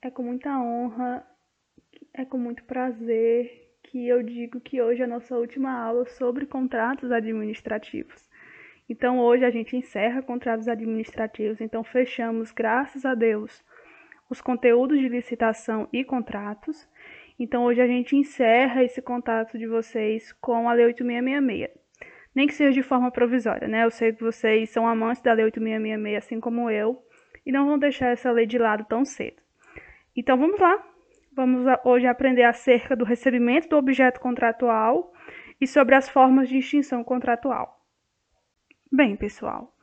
É com muita honra, é com muito prazer que eu digo que hoje é a nossa última aula sobre contratos administrativos. Então hoje a gente encerra contratos administrativos, então fechamos, graças a Deus, os conteúdos de licitação e contratos. Então hoje a gente encerra esse contato de vocês com a Lei 8666 nem que seja de forma provisória, né? Eu sei que vocês são amantes da Lei 8666, assim como eu, e não vão deixar essa lei de lado tão cedo. Então vamos lá. Vamos hoje aprender acerca do recebimento do objeto contratual e sobre as formas de extinção contratual. Bem, pessoal,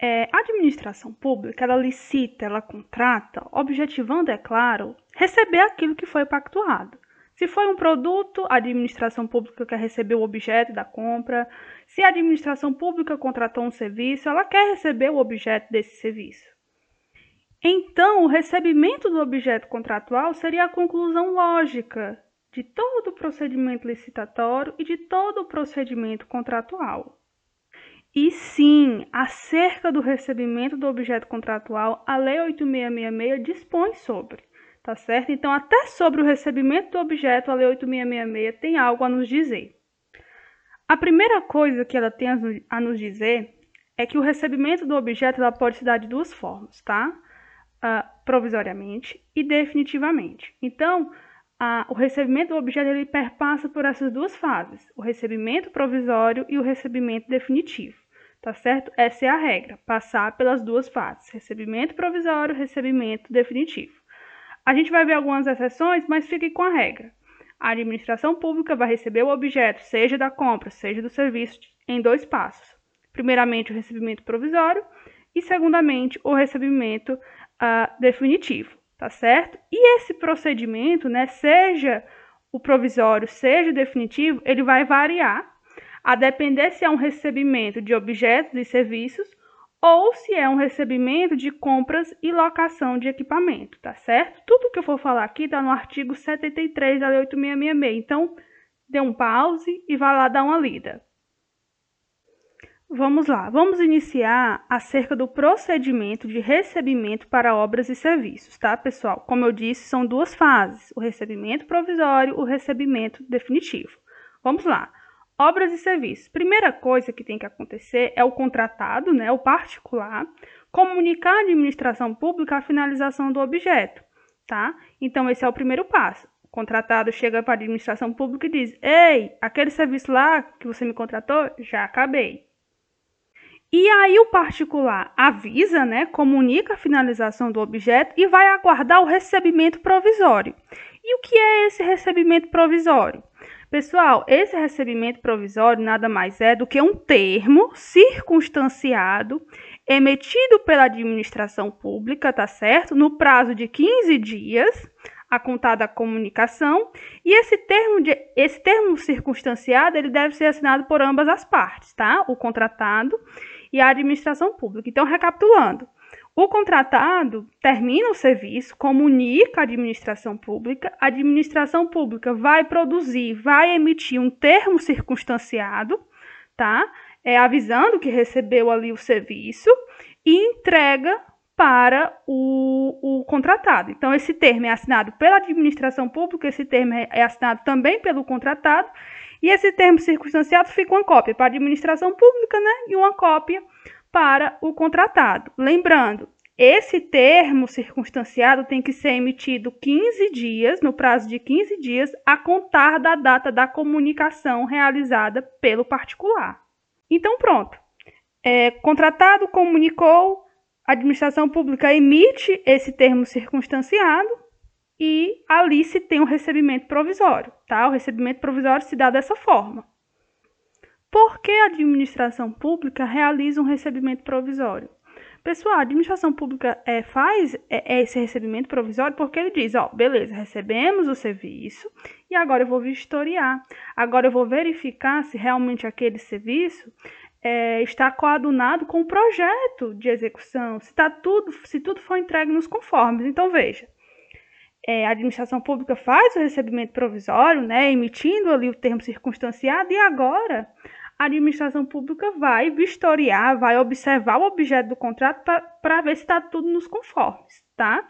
é, a administração pública, ela licita, ela contrata, objetivando, é claro, receber aquilo que foi pactuado. Se foi um produto, a administração pública quer receber o objeto da compra. Se a administração pública contratou um serviço, ela quer receber o objeto desse serviço. Então, o recebimento do objeto contratual seria a conclusão lógica de todo o procedimento licitatório e de todo o procedimento contratual. E sim, acerca do recebimento do objeto contratual, a Lei 8666 dispõe sobre, tá certo? Então, até sobre o recebimento do objeto, a Lei 8666 tem algo a nos dizer. A primeira coisa que ela tem a nos- dizer é que o recebimento do objeto ela pode se dar de duas formas, tá? Ah, provisoriamente e definitivamente. Então, o recebimento do objeto ele perpassa por essas duas fases: o recebimento provisório e o recebimento definitivo, tá certo? Essa é a regra, passar pelas duas fases: recebimento provisório, recebimento definitivo. A gente vai ver algumas exceções, mas fique com a regra. A administração pública vai receber o objeto, seja da compra, seja do serviço, em dois passos. Primeiramente, o recebimento provisório e, segundamente, o recebimento ah, definitivo, tá certo? E esse procedimento, né, seja o provisório, seja o definitivo, ele vai variar a depender se é um recebimento de objetos e serviços ou se é um recebimento de compras e locação de equipamento, tá certo? Tudo que eu for falar aqui está no artigo 73 da Lei 8666. Então, dê um pause e vá lá dar uma lida. Vamos lá, vamos iniciar acerca do procedimento de recebimento para obras e serviços, tá, pessoal? Como eu disse, são duas fases: o recebimento provisório, o recebimento definitivo. Vamos lá. Obras e serviços. Primeira coisa que tem que acontecer é o contratado, né, o particular, comunicar à administração pública a finalização do objeto, tá? Então, esse é o primeiro passo. O contratado chega para a administração pública e diz: Ei, aquele serviço lá que você me contratou, já acabei. E aí o particular avisa, né, comunica a finalização do objeto e vai aguardar o recebimento provisório. E o que é esse recebimento provisório? Pessoal, esse recebimento provisório nada mais é do que um termo circunstanciado emitido pela administração pública, tá certo? No prazo de 15 dias, a contar da comunicação, e esse termo, de, esse termo circunstanciado, ele deve ser assinado por ambas as partes, tá? O contratado e a administração pública. Então, recapitulando, o contratado termina o serviço, comunica à administração pública, a administração pública vai produzir, vai emitir um termo circunstanciado, tá? É, avisando que recebeu ali o serviço e entrega para o, o contratado. Então, esse termo é assinado pela administração pública, esse termo é, é assinado também pelo contratado, e esse termo circunstanciado fica uma cópia para a administração pública, né? E uma cópia para o contratado. Lembrando, esse termo circunstanciado tem que ser emitido 15 dias, no prazo de 15 dias, a contar da data da comunicação realizada pelo particular. Então, pronto. É, contratado comunicou, a administração pública emite esse termo circunstanciado e ali se tem um recebimento provisório, tá? O recebimento provisório se dá dessa forma. Por que a administração pública realiza um recebimento provisório? Pessoal, a administração pública é, faz é, esse recebimento provisório porque ele diz, ó, beleza, recebemos o serviço e agora eu vou vistoriar. Agora eu vou verificar se realmente aquele serviço é, está coadunado com o projeto de execução, se, tá tudo, se tudo for entregue nos conformes. Então, veja, é, a administração pública faz o recebimento provisório, né, emitindo ali o termo circunstanciado, e agora a administração pública vai vistoriar, vai observar o objeto do contrato para ver se está tudo nos conformes, tá?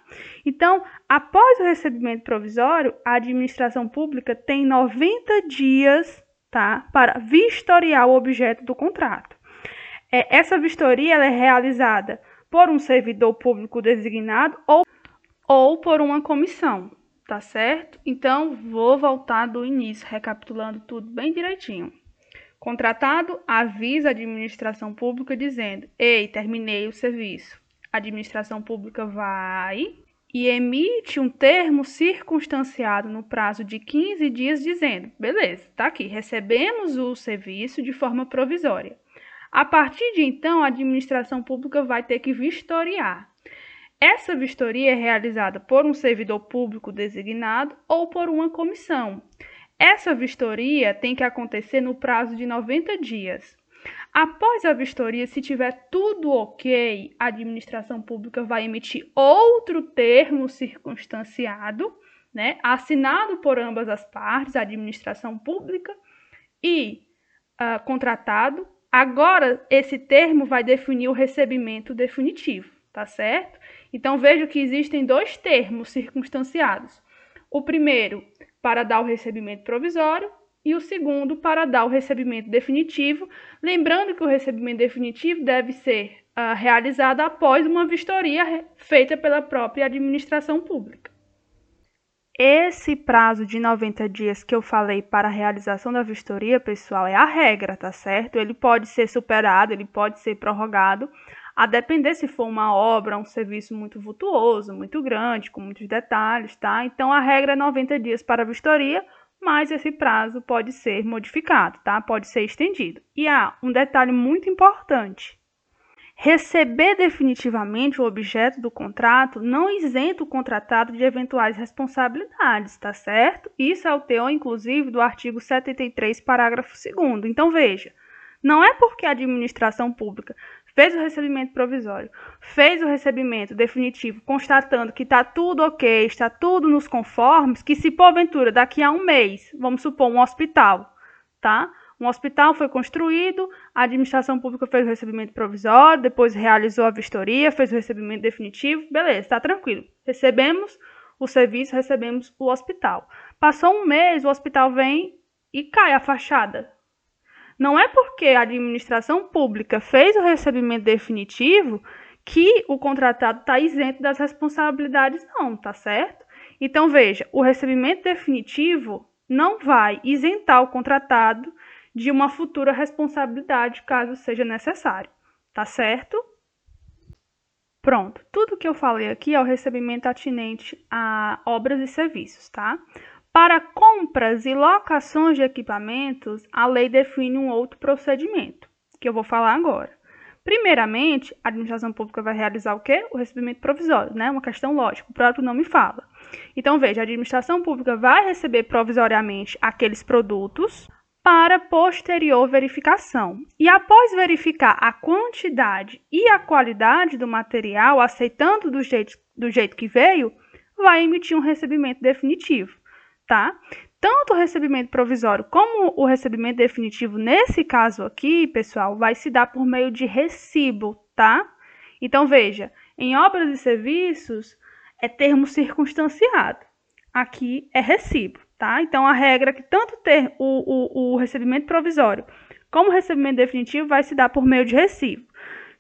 Então, após o recebimento provisório, a administração pública tem 90 dias, tá, para vistoriar o objeto do contrato. É, essa vistoria é realizada por um servidor público designado ou, ou por uma comissão, tá certo? Então, vou voltar do início, recapitulando tudo bem direitinho. Contratado avisa a administração pública dizendo: Ei, terminei o serviço. A administração pública vai e emite um termo circunstanciado no prazo de 15 dias dizendo: beleza, tá aqui, recebemos o serviço de forma provisória. A partir de então, a administração pública vai ter que vistoriar. Essa vistoria é realizada por um servidor público designado ou por uma comissão. Essa vistoria tem que acontecer no prazo de 90 dias. Após a vistoria, se tiver tudo ok, a administração pública vai emitir outro termo circunstanciado, né, assinado por ambas as partes, a administração pública e uh, contratado. Agora, esse termo vai definir o recebimento definitivo, tá certo? Então, veja que existem dois termos circunstanciados. O primeiro para dar o recebimento provisório e o segundo para dar o recebimento definitivo, lembrando que o recebimento definitivo deve ser uh, realizado após uma vistoria feita pela própria administração pública. Esse prazo de 90 dias que eu falei para a realização da vistoria, pessoal, é a regra, tá certo? Ele pode ser superado, ele pode ser prorrogado, a depender se for uma obra, um serviço muito vultuoso, muito grande, com muitos detalhes, tá? Então a regra é 90 dias para a vistoria, mas esse prazo pode ser modificado, tá? Pode ser estendido. E há um detalhe muito importante. Receber definitivamente o objeto do contrato não isenta o contratado de eventuais responsabilidades, tá certo? Isso é o teor, inclusive, do artigo 73, parágrafo 2. Então, veja, não é porque a administração pública fez o recebimento provisório, fez o recebimento definitivo, constatando que está tudo ok, está tudo nos conformes, que se porventura daqui a um mês, vamos supor, um hospital, tá? Um hospital foi construído, a administração pública fez o recebimento provisório, depois realizou a vistoria, fez o recebimento definitivo, beleza, está tranquilo. Recebemos o serviço, recebemos o hospital. Passou um mês, o hospital vem e cai a fachada não é porque a administração pública fez o recebimento definitivo que o contratado está isento das responsabilidades, não, tá certo? Então, veja, o recebimento definitivo não vai isentar o contratado de uma futura responsabilidade, caso seja necessário, tá certo? Pronto, tudo que eu falei aqui é o recebimento atinente a obras e serviços, tá? Para compras e locações de equipamentos, a lei define um outro procedimento, que eu vou falar agora. Primeiramente, a administração pública vai realizar o quê? O recebimento provisório, né? Uma questão lógica, o próprio nome fala. Então, veja, a administração pública vai receber provisoriamente aqueles produtos para posterior verificação. E após verificar a quantidade e a qualidade do material, aceitando do jeito, do jeito que veio, vai emitir um recebimento definitivo tá? Tanto o recebimento provisório como o recebimento definitivo, nesse caso aqui, pessoal, vai se dar por meio de recibo, tá? Então, veja, em obras e serviços é termo circunstanciado. Aqui é recibo, tá? Então, a regra é que tanto ter o, o, o recebimento provisório como o recebimento definitivo vai se dar por meio de recibo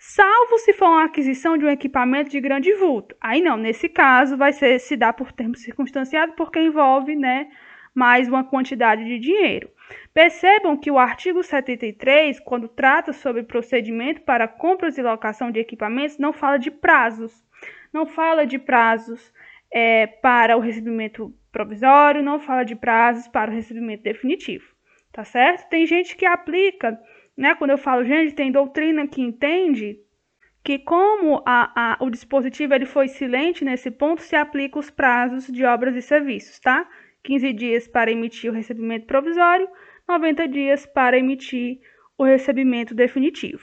salvo se for uma aquisição de um equipamento de grande vulto. Aí não, nesse caso vai ser se dá por termo circunstanciado porque envolve, né, mais uma quantidade de dinheiro. Percebam que o artigo 73, quando trata sobre procedimento para compras e locação de equipamentos, não fala de prazos. Não fala de prazos é, para o recebimento provisório, não fala de prazos para o recebimento definitivo. Tá certo? Tem gente que aplica né? Quando eu falo, gente, tem doutrina que entende que como a, a, o dispositivo ele foi silente nesse ponto, se aplica os prazos de obras e serviços, tá? 15 dias para emitir o recebimento provisório, 90 dias para emitir o recebimento definitivo.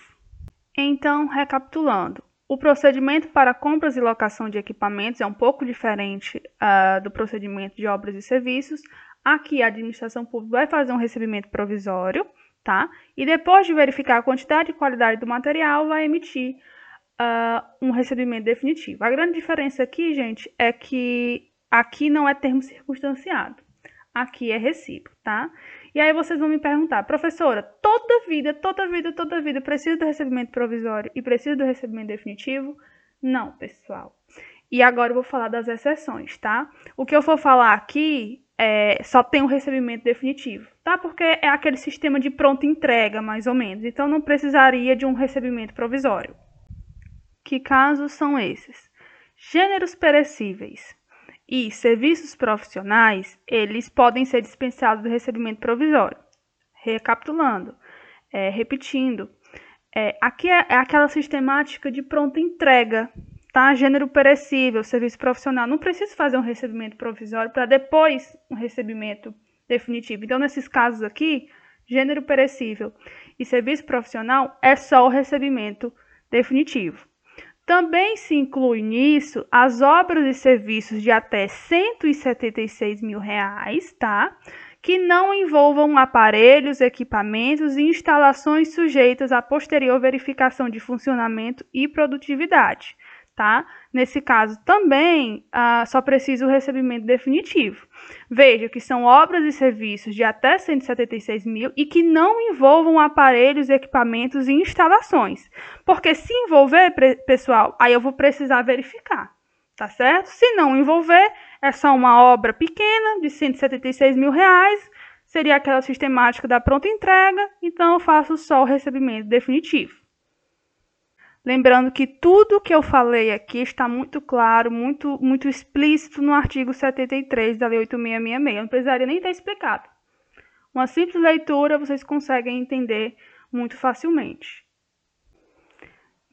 Então, recapitulando, o procedimento para compras e locação de equipamentos é um pouco diferente uh, do procedimento de obras e serviços. Aqui, a administração pública vai fazer um recebimento provisório, tá? E depois de verificar a quantidade e qualidade do material, vai emitir uh, um recebimento definitivo. A grande diferença aqui, gente, é que aqui não é termo circunstanciado, aqui é recibo, tá? E aí vocês vão me perguntar, professora, toda vida, toda vida, toda vida precisa do recebimento provisório e precisa do recebimento definitivo? Não, pessoal. E agora eu vou falar das exceções, tá? O que eu for falar aqui é, só tem o um recebimento definitivo, tá? Porque é aquele sistema de pronta entrega, mais ou menos. Então não precisaria de um recebimento provisório. Que casos são esses? Gêneros perecíveis e serviços profissionais, eles podem ser dispensados do recebimento provisório. Recapitulando, é, repetindo, é, aqui é, é aquela sistemática de pronta entrega, tá? Gênero perecível, serviço profissional. Não precisa fazer um recebimento provisório para depois um recebimento definitivo. Então, nesses casos aqui, gênero perecível e serviço profissional é só o recebimento definitivo. Também se inclui nisso as obras e serviços de até 176 mil reais, tá? Que não envolvam aparelhos, equipamentos e instalações sujeitas à posterior verificação de funcionamento e produtividade tá? Nesse caso também ah, só precisa o recebimento definitivo. Veja que são obras e serviços de até 176 mil e que não envolvam aparelhos, equipamentos e instalações. Porque se envolver, pessoal, aí eu vou precisar verificar, tá certo? Se não envolver, é só uma obra pequena de 176 mil reais, seria aquela sistemática da pronta entrega, então eu faço só o recebimento definitivo. Lembrando que tudo que eu falei aqui está muito claro, muito, muito explícito no artigo 73 da Lei 8666. Eu não precisaria nem ter explicado. Uma simples leitura vocês conseguem entender muito facilmente.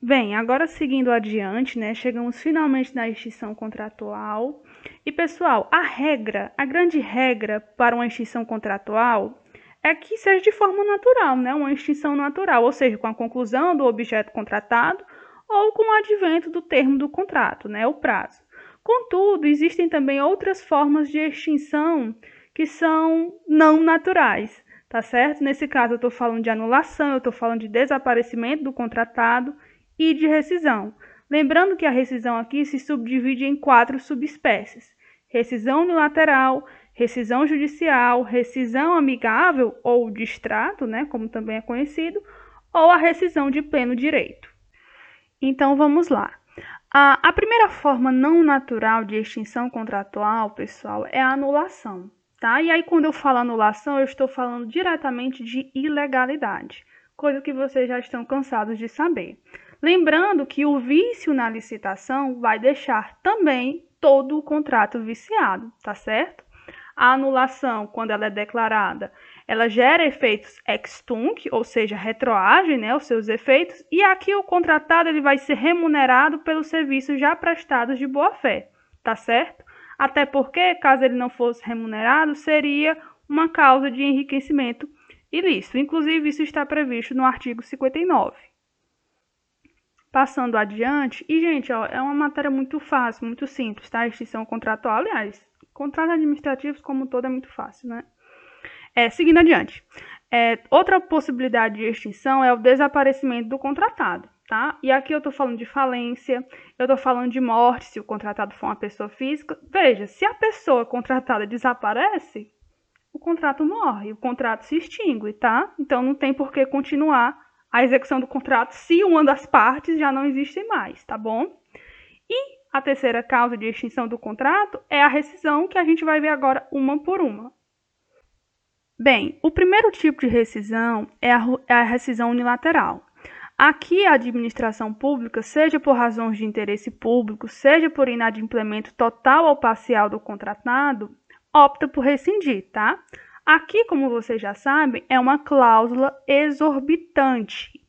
Bem, agora seguindo adiante, né, chegamos finalmente na extinção contratual. E pessoal, a regra, a grande regra para uma extinção contratual é que seja de forma natural, né? uma extinção natural, ou seja, com a conclusão do objeto contratado ou com o advento do termo do contrato, né? o prazo. Contudo, existem também outras formas de extinção que são não naturais, tá certo? Nesse caso, eu estou falando de anulação, eu estou falando de desaparecimento do contratado e de rescisão. Lembrando que a rescisão aqui se subdivide em quatro subespécies: rescisão unilateral, rescisão judicial, rescisão amigável ou distrato, né, como também é conhecido, ou a rescisão de pleno direito. Então vamos lá. A, a primeira forma não natural de extinção contratual, pessoal, é a anulação, tá? E aí quando eu falo anulação, eu estou falando diretamente de ilegalidade, coisa que vocês já estão cansados de saber. Lembrando que o vício na licitação vai deixar também todo o contrato viciado, tá certo? A anulação, quando ela é declarada, ela gera efeitos ex-tunc, ou seja, retroage né, os seus efeitos, e aqui o contratado ele vai ser remunerado pelos serviços já prestados de boa-fé, tá certo? Até porque, caso ele não fosse remunerado, seria uma causa de enriquecimento ilícito. Inclusive, isso está previsto no artigo 59. Passando adiante, e gente, ó, é uma matéria muito fácil, muito simples, tá? Extinção contratual, aliás, Contratos administrativos, como um todo, é muito fácil, né? É, seguindo adiante. É, outra possibilidade de extinção é o desaparecimento do contratado, tá? E aqui eu estou falando de falência, eu estou falando de morte, se o contratado for uma pessoa física. Veja, se a pessoa contratada desaparece, o contrato morre, o contrato se extingue, tá? Então não tem por que continuar a execução do contrato se uma das partes já não existe mais, tá bom? E a terceira causa de extinção do contrato é a rescisão, que a gente vai ver agora uma por uma. Bem, o primeiro tipo de rescisão é a, é a rescisão unilateral. Aqui, a administração pública, seja por razões de interesse público, seja por inadimplemento total ou parcial do contratado, opta por rescindir, tá? Aqui, como vocês já sabem, é uma cláusula exorbitante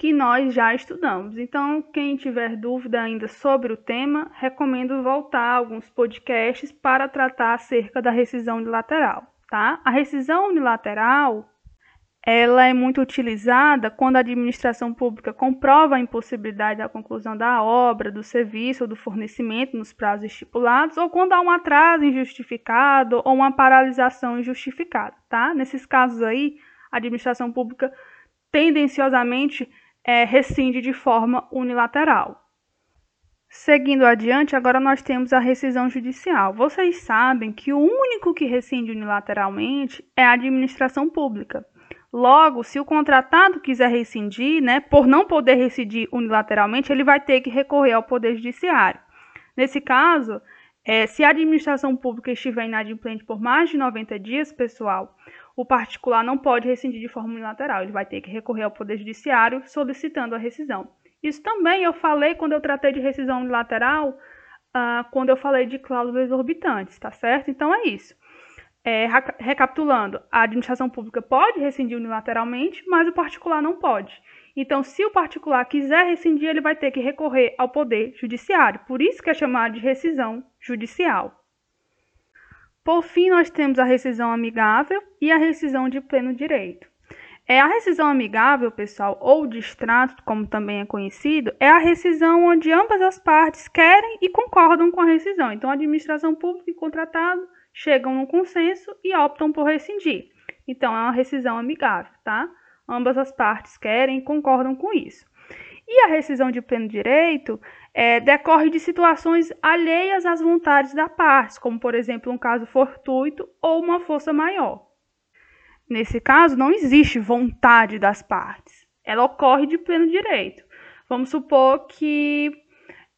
que nós já estudamos. Então, quem tiver dúvida ainda sobre o tema, recomendo voltar a alguns podcasts para tratar acerca da rescisão unilateral, tá? A rescisão unilateral ela é muito utilizada quando a administração pública comprova a impossibilidade da conclusão da obra, do serviço ou do fornecimento nos prazos estipulados, ou quando há um atraso injustificado ou uma paralisação injustificada, tá? Nesses casos aí, a administração pública tendenciosamente é, rescinde de forma unilateral. Seguindo adiante, agora nós temos a rescisão judicial. Vocês sabem que o único que rescinde unilateralmente é a administração pública. Logo, se o contratado quiser rescindir, né, por não poder rescindir unilateralmente, ele vai ter que recorrer ao Poder Judiciário. Nesse caso, é, se a administração pública estiver inadimplente por mais de 90 dias, pessoal, o particular não pode rescindir de forma unilateral. Ele vai ter que recorrer ao Poder Judiciário solicitando a rescisão. Isso também eu falei quando eu tratei de rescisão unilateral, uh, quando eu falei de cláusulas exorbitantes, tá certo? Então é isso. É, recapitulando, a administração pública pode rescindir unilateralmente, mas o particular não pode. Então, se o particular quiser rescindir, ele vai ter que recorrer ao poder judiciário. Por isso que é chamado de rescisão judicial. Por fim, nós temos a rescisão amigável e a rescisão de pleno direito. É a rescisão amigável, pessoal, ou distrato, como também é conhecido, é a rescisão onde ambas as partes querem e concordam com a rescisão. Então, a administração pública e contratado chegam num consenso e optam por rescindir. Então, é uma rescisão amigável, tá? Ambas as partes querem e concordam com isso. E a rescisão de pleno direito é, decorre de situações alheias às vontades da parte, como, por exemplo, um caso fortuito ou uma força maior. Nesse caso, não existe vontade das partes. Ela ocorre de pleno direito. Vamos supor que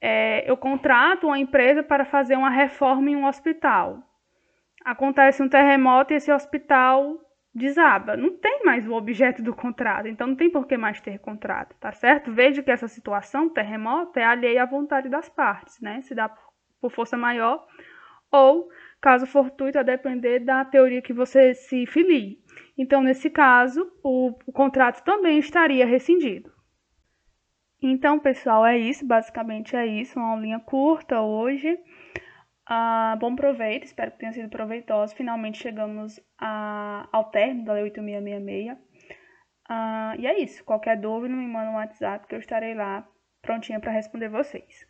é, eu contrato uma empresa para fazer uma reforma em um hospital. Acontece um terremoto e esse hospital desaba. Não tem mais o objeto do contrato, então não tem por que mais ter contrato, tá certo? Veja que essa situação, terremoto, é alheia à vontade das partes, né? Se dá por força maior ou caso fortuito, a depender da teoria que você se filie. Então, nesse caso, o, o contrato também estaria rescindido. Então, pessoal, é isso. Basicamente é isso. Uma aulinha curta hoje. Ah, bom proveito, espero que tenha sido proveitoso. Finalmente chegamos a, ao término da Lei 8666. Ah, e é isso. Qualquer dúvida, me manda um WhatsApp que eu estarei lá prontinha para responder vocês.